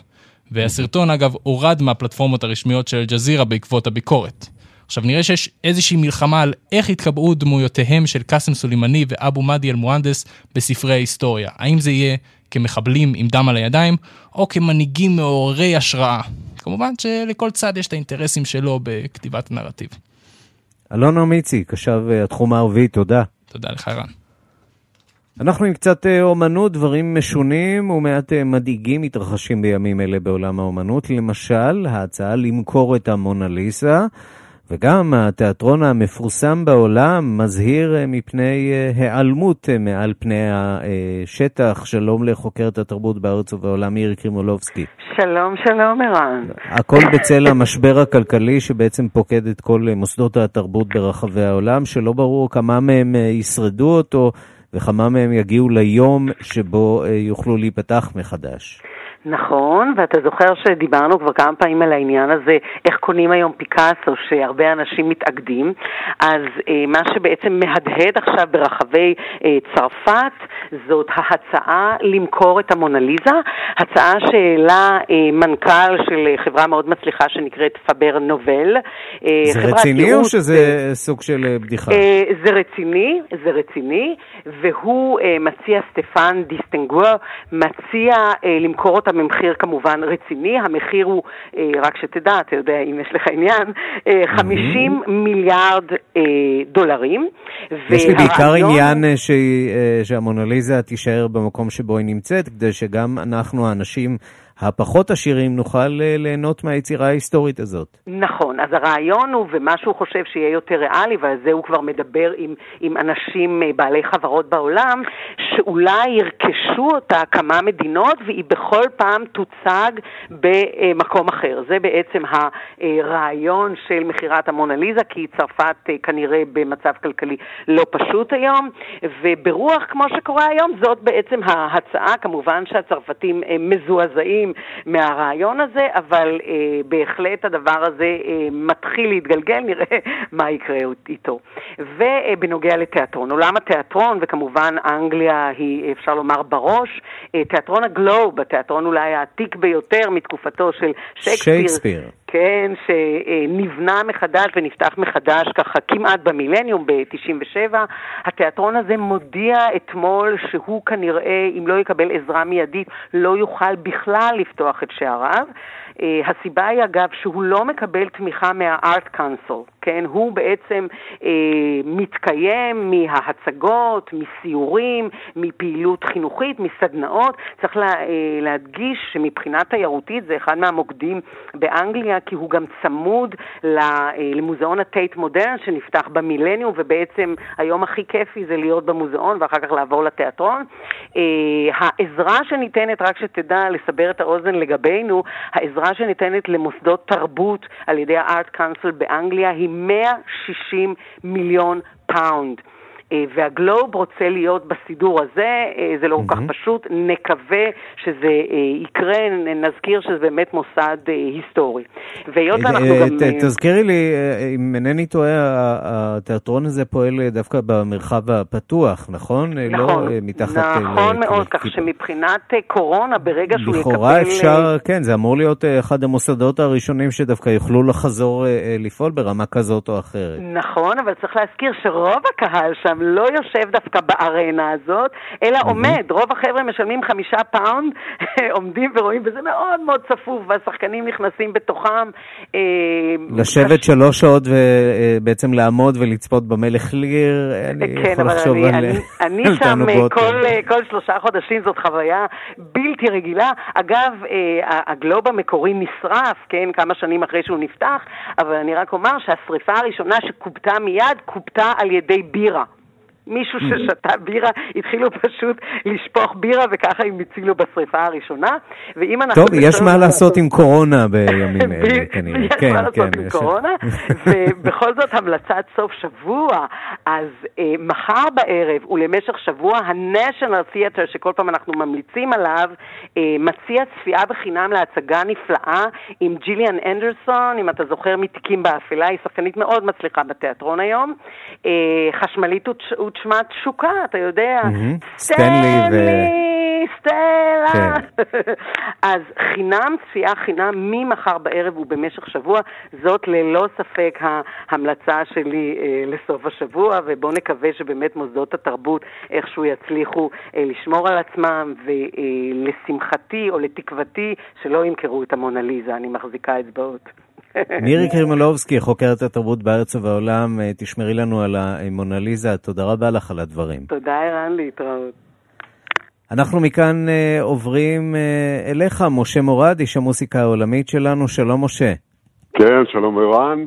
והסרטון, אגב, הורד מהפלטפורמות הרשמיות של אל-ג'זירה בעקבות הביקורת. עכשיו נראה שיש איזושהי מלחמה על איך התקבעו דמויותיהם של קאסם סולימני ואבו מאדי אל-מוהנדס בספרי ההיסטוריה. האם זה יהיה כמחבלים עם דם על הידיים, או כמנהיגים מעוררי השראה. כמובן שלכל צד יש את האינטרסים שלו בכתיבת הנרטיב. אלון אמיצי, קשב אה, התחום הערבי, תודה. תודה לך, ערן. אנחנו עם קצת אה, אומנות, דברים משונים ומעט אה, מדאיגים מתרחשים בימים אלה בעולם האומנות. למשל, ההצעה למכור את המונליסה. וגם התיאטרון המפורסם בעולם מזהיר אה, מפני אה, היעלמות אה, מעל פני השטח. שלום לחוקרת התרבות בארץ ובעולם מירי קרימולובסקי. שלום, שלום ערן. הכל בצל המשבר הכלכלי שבעצם פוקד את כל מוסדות התרבות ברחבי העולם, שלא ברור כמה מהם ישרדו אותו וכמה מהם יגיעו ליום שבו יוכלו להיפתח מחדש. נכון, ואתה זוכר שדיברנו כבר כמה פעמים על העניין הזה, איך קונים היום פיקאסו, שהרבה אנשים מתאגדים, אז אה, מה שבעצם מהדהד עכשיו ברחבי אה, צרפת זאת ההצעה למכור את המונליזה, הצעה שהעלה אה, מנכ"ל של חברה מאוד מצליחה שנקראת פאבר נובל. אה, זה רציני תיעוץ, או שזה אה, סוג של אה, בדיחה? אה, זה רציני, זה רציני, והוא אה, מציע, סטפן דיסטנגואר, מציע אה, למכור אותה במחיר כמובן רציני, המחיר הוא, אה, רק שתדע, אתה יודע, אם יש לך עניין, 50 אה, מיליארד אה, דולרים. יש לי בעיקר עניין ש... שהמונליזה תישאר במקום שבו היא נמצאת, כדי שגם אנחנו, האנשים הפחות עשירים נוכל אה, ליהנות מהיצירה ההיסטורית הזאת. נכון, אז הרעיון הוא, ומה שהוא חושב שיהיה יותר ריאלי, ועל זה הוא כבר מדבר עם, עם אנשים אה, בעלי חברות בעולם, שאולי ירכשו אותה כמה מדינות והיא בכל פעם תוצג במקום אחר. זה בעצם הרעיון של מכירת המונליזה, כי צרפת אה, כנראה במצב כלכלי לא פשוט היום, וברוח כמו שקורה היום, זאת בעצם ההצעה. כמובן שהצרפתים מזועזעים. נהנים מהרעיון הזה, אבל אה, בהחלט הדבר הזה אה, מתחיל להתגלגל, נראה מה יקרה איתו. ובנוגע לתיאטרון, עולם התיאטרון, וכמובן אנגליה היא, אפשר לומר, בראש, אה, תיאטרון הגלוב, התיאטרון אולי העתיק ביותר מתקופתו של שייקספיר. שייקספיר. כן, שנבנה מחדש ונפתח מחדש ככה כמעט במילניום ב-97. התיאטרון הזה מודיע אתמול שהוא כנראה, אם לא יקבל עזרה מיידית, לא יוכל בכלל לפתוח את שעריו. Uh, הסיבה היא אגב שהוא לא מקבל תמיכה מה-Art Council, כן, הוא בעצם אה, מתקיים מההצגות, מסיורים, מפעילות חינוכית, מסדנאות. צריך לה, אה, להדגיש שמבחינה תיירותית זה אחד מהמוקדים באנגליה, כי הוא גם צמוד אה, למוזיאון הטייט מודרן שנפתח במילניום, ובעצם היום הכי כיפי זה להיות במוזיאון ואחר כך לעבור לתיאטרון. אה, העזרה שניתנת, רק שתדע לסבר את האוזן לגבינו, העזרה שניתנת למוסדות תרבות על ידי ה-Art Council באנגליה היא 160 מיליון פאונד. אה, והגלוב רוצה להיות בסידור הזה, אה, זה לא כל כך פשוט, נקווה שזה אה, יקרה, נזכיר שזה באמת מוסד היסטורי. והיות ואנחנו גם... תזכירי לי, אם אינני טועה, התיאטרון הזה פועל דווקא במרחב הפתוח, נכון? לא נכון, לא מתחת נכון מאוד, כך שמבחינת קורונה, ברגע שהוא יקבל... לכאורה אפשר, כן, זה אמור להיות אחד המוסדות הראשונים שדווקא יוכלו לחזור לפעול ברמה כזאת או אחרת. נכון, אבל צריך להזכיר שרוב הקהל שם עכשיו לא יושב דווקא בארנה הזאת, אלא. עומד. רוב החבר'ה משלמים חמישה פאונד, עומדים ורואים, וזה מאוד מאוד צפוף, והשחקנים נכנסים בתוכם. אה, לשבת. שלוש שעות ובעצם לעמוד ולצפות במלך ליר, אני כן, יכול לחשוב אני, על... אני, אני שם כל, כל שלושה חודשים, זאת חוויה בלתי רגילה. אגב, אה, הגלוב המקורי נשרף, כן, כמה שנים אחרי שהוא נפתח, אבל אני רק אומר שהשריפה הראשונה שכובתה מיד, כובתה על ידי בירה. מישהו ששתה בירה, התחילו פשוט לשפוך בירה וככה הם הצילו בשריפה הראשונה. ואם אנחנו... טוב, יש מה לעשות עם קורונה בימים אלה, כנראה. יש כן, מה לעשות כן, עם קורונה, ובכל זאת המלצת סוף שבוע, אז אה, מחר בערב ולמשך שבוע ה-National Theater, שכל פעם אנחנו ממליצים עליו, אה, מציע צפייה בחינם להצגה נפלאה עם ג'יליאן אנדרסון, אם אתה זוכר מתיקים באפלה, היא שחקנית מאוד מצליחה בתיאטרון היום. אה, חשמלית שמה תשוקה, אתה יודע. סטנלי ו... סטלה. כן. אז חינם, צפייה חינם ממחר בערב ובמשך שבוע, זאת ללא ספק ההמלצה שלי אה, לסוף השבוע, ובואו נקווה שבאמת מוסדות התרבות איכשהו יצליחו אה, לשמור על עצמם, ולשמחתי או לתקוותי שלא ימכרו את המונליזה, אני מחזיקה אצבעות. מירי קרימלובסקי, חוקרת התרבות בארץ ובעולם, אה, תשמרי לנו על המונליזה. תודה רבה לך על הדברים. תודה, ערן, להתראות. אנחנו מכאן uh, עוברים uh, אליך, משה מורד, איש המוסיקה העולמית שלנו. שלום, משה. כן, שלום, ערן.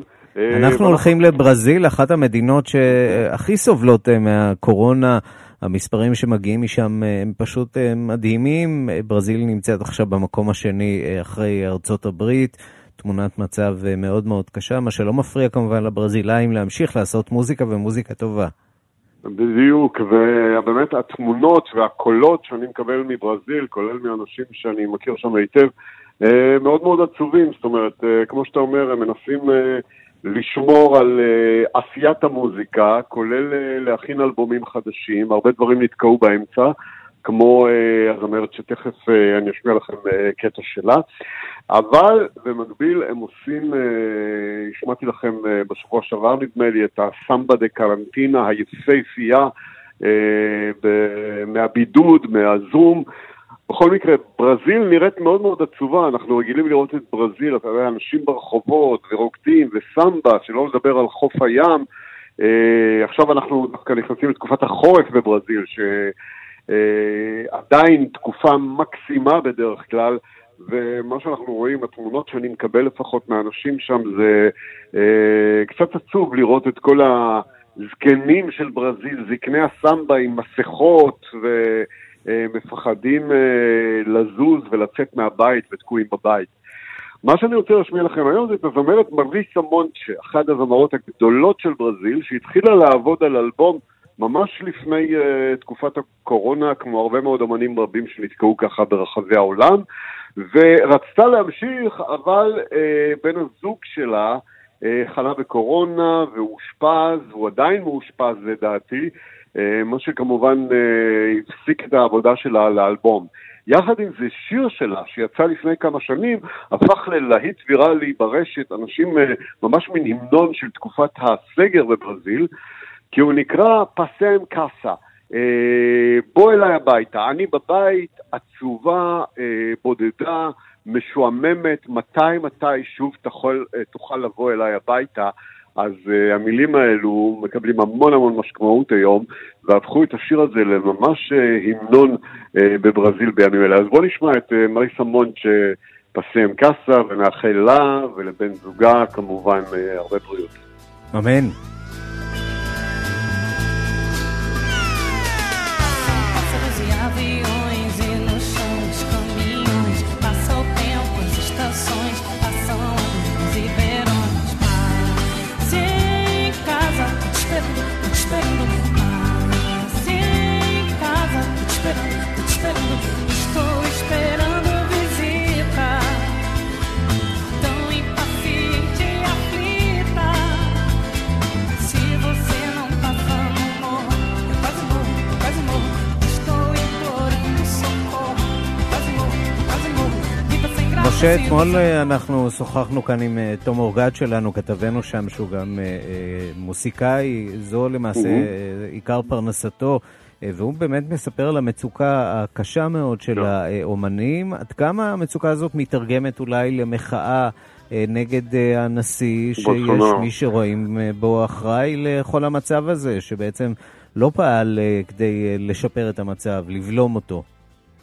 אנחנו הולכים לברזיל, אחת המדינות שהכי סובלות מהקורונה. המספרים שמגיעים משם הם פשוט מדהימים. ברזיל נמצאת עכשיו במקום השני אחרי ארצות הברית. תמונת מצב אה, מאוד מאוד קשה, מה שלא מפריע כמובן לברזילאים להמשיך לעשות מוזיקה ומוזיקה טובה. בדיוק, ובאמת התמונות והקולות שאני מקבל מברזיל, כולל מאנשים שאני מכיר שם היטב, אה, מאוד מאוד עצובים, זאת אומרת, אה, כמו שאתה אומר, הם מנסים לשמור על עשיית המוזיקה, כולל להכין אלבומים חדשים, הרבה דברים נתקעו באמצע. כמו הזמרת שתכף אני אשמיע לכם קטע שלה. אבל במקביל הם עושים, אה, השמעתי לכם אה, בשבוע שעבר נדמה לי, את הסמבה דה קרנטינה היפהפייה אה, מהבידוד, מהזום. בכל מקרה, ברזיל נראית מאוד מאוד עצובה, אנחנו רגילים לראות את ברזיל, אתה יודע, אנשים ברחובות ורוקדים וסמבה, שלא לדבר על חוף הים. עכשיו אנחנו דווקא נכנסים לתקופת החורף בברזיל, שעדיין תקופה מקסימה בדרך כלל. ומה שאנחנו רואים, התמונות שאני מקבל לפחות מהאנשים שם, זה אה, קצת עצוב לראות את כל הזקנים של ברזיל, זקני הסמבה עם מסכות ומפחדים אה, אה, לזוז ולצאת מהבית ותקועים בבית. מה שאני רוצה להשמיע לכם היום זה את הזמרת מריסה מונצ'ה, אחת הזמרות הגדולות של ברזיל, שהתחילה לעבוד על אלבום ממש לפני uh, תקופת הקורונה, כמו הרבה מאוד אמנים רבים שנתקעו ככה ברחבי העולם. ורצתה להמשיך, אבל אה, בן הזוג שלה אה, חלה בקורונה ואושפז, הוא עדיין מאושפז לדעתי, אה, מה שכמובן אה, הפסיק את העבודה שלה על האלבום. יחד עם זה, שיר שלה, שיצא לפני כמה שנים, הפך ללהיט ויראלי ברשת, אנשים, ממש מין המנון של תקופת הסגר בברזיל, כי הוא נקרא פסם קאסה. אה, בוא אליי הביתה, אני בבית, עצובה, אה, בודדה, משועממת, מתי מתי שוב תוכל, אה, תוכל לבוא אליי הביתה. אז uh, המילים האלו מקבלים המון המון משמעות היום, והפכו את השיר הזה לממש uh, המנון uh, בברזיל בימים אלה. אז בואו נשמע את uh, מריסה מונט שפסם קאסה, ונאחל לה ולבן זוגה כמובן uh, הרבה בריאות. אמן. משה, אתמול אה, אנחנו שוחחנו כאן עם אה, תום אורגד שלנו, כתבנו שם, שהוא גם אה, מוסיקאי, זו למעשה עיקר פרנסתו, והוא באמת מספר על המצוקה הקשה מאוד של האומנים. עד כמה המצוקה הזאת מתרגמת אולי למחאה נגד הנשיא, שיש מי שרואים בו אחראי לכל המצב הזה, שבעצם לא פעל כדי לשפר את המצב, לבלום אותו.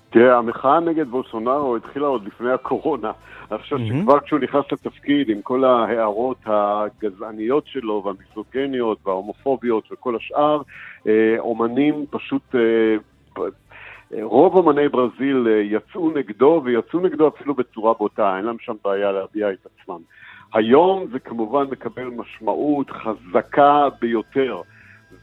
תראה, המחאה נגד בולסונארו התחילה עוד לפני הקורונה. אני חושב שכבר כשהוא נכנס לתפקיד, עם כל ההערות הגזעניות שלו, והמיסוגניות, וההומופוביות וכל השאר, אה, אומנים פשוט... אה, רוב אומני ברזיל אה, יצאו נגדו, ויצאו נגדו אפילו בצורה בוטה, אין להם שם בעיה להביע את עצמם. היום זה כמובן מקבל משמעות חזקה ביותר.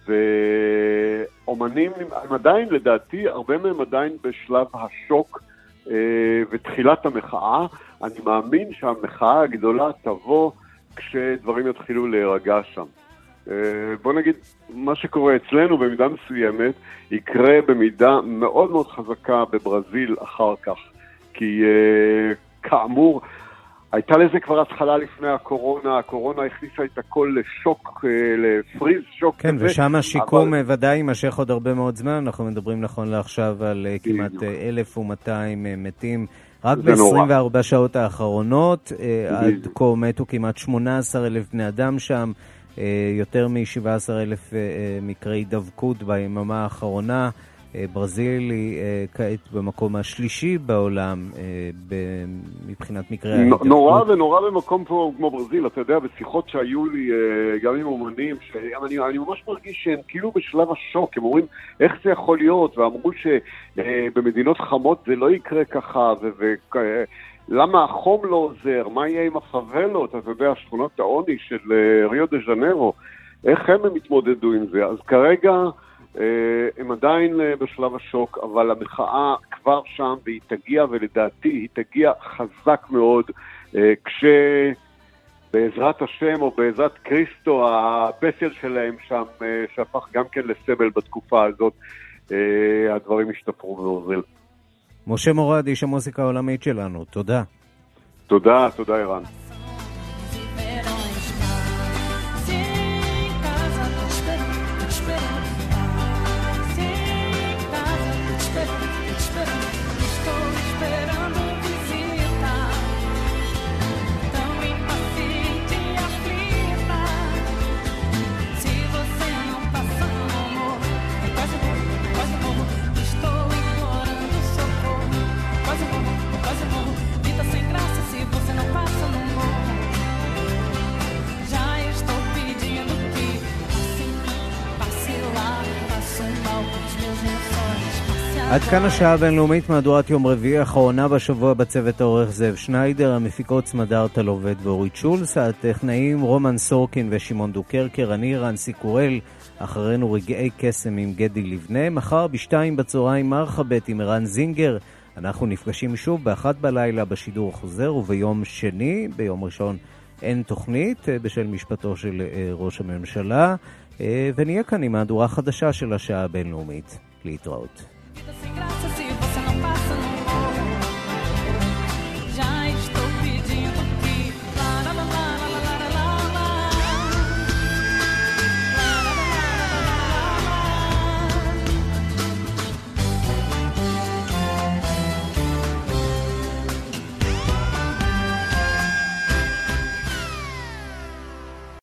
ואומנים הם עדיין, לדעתי, הרבה מהם עדיין בשלב השוק אה, ותחילת המחאה. אני מאמין שהמחאה הגדולה תבוא כשדברים יתחילו להירגע שם. אה, בוא נגיד, מה שקורה אצלנו במידה מסוימת, יקרה במידה מאוד מאוד חזקה בברזיל אחר כך. כי אה, כאמור, הייתה לזה כבר התחלה לפני הקורונה, הקורונה הכניסה את הכל לשוק, אה, לפריז שוק כן, כזה. כן, ושם השיקום אבל... ודאי יימשך עוד הרבה מאוד זמן, אנחנו מדברים נכון לעכשיו על אה, כמעט 1,200 אה, מתים. רק ב-24 שעות האחרונות, עד כה מתו כמעט 18,000 בני אדם שם, יותר מ-17,000 מקרי הידבקות ביממה האחרונה. אה, ברזיל היא אה, כעת במקום השלישי בעולם אה, מבחינת מקרי ההתדבקות. נורא ונורא במקום כמו ברזיל, אתה יודע, בשיחות שהיו לי גם עם אומנים, שאני אני ממש מרגיש שהם כאילו בשלב השוק, הם אומרים איך זה יכול להיות, ואמרו שבמדינות חמות זה לא יקרה ככה, למה החום לא עוזר, מה יהיה עם הפאבלות, אתה יודע, שכונות העוני של ריו דה ז'נרו, איך הם יתמודדו עם זה? אז כרגע... אה, הם עדיין אה, בשלב השוק, אבל המחאה כבר שם והיא תגיע, ולדעתי היא תגיע חזק מאוד, אה, כשבעזרת השם או בעזרת קריסטו, הפסל שלהם שם, שהפך גם כן לסמל בתקופה הזאת, הדברים ישתפרו ועוזר. משה מורד, איש המוזיקה העולמית שלנו, תודה. תודה, תודה ערן. עד כאן השעה הבינלאומית, מהדורת יום רביעי האחרונה בשבוע בצוות העורך זאב שניידר, המפיקות סמדר טלובד ואורית שולס, הטכנאים רומן סורקין ושמעון דוקרקר, אני רנסי קורל, אחרינו רגעי קסם עם גדי לבנה, מחר בשתיים בצהריים מרחבת עם ערן זינגר, אנחנו נפגשים שוב באחת בלילה בשידור החוזר, וביום שני, ביום ראשון אין תוכנית אה, בשל משפטו של אה, ראש הממשלה, אה, ונהיה כאן עם מהדורה חדשה של השעה הבינלאומית. להתראות. Vida sem graça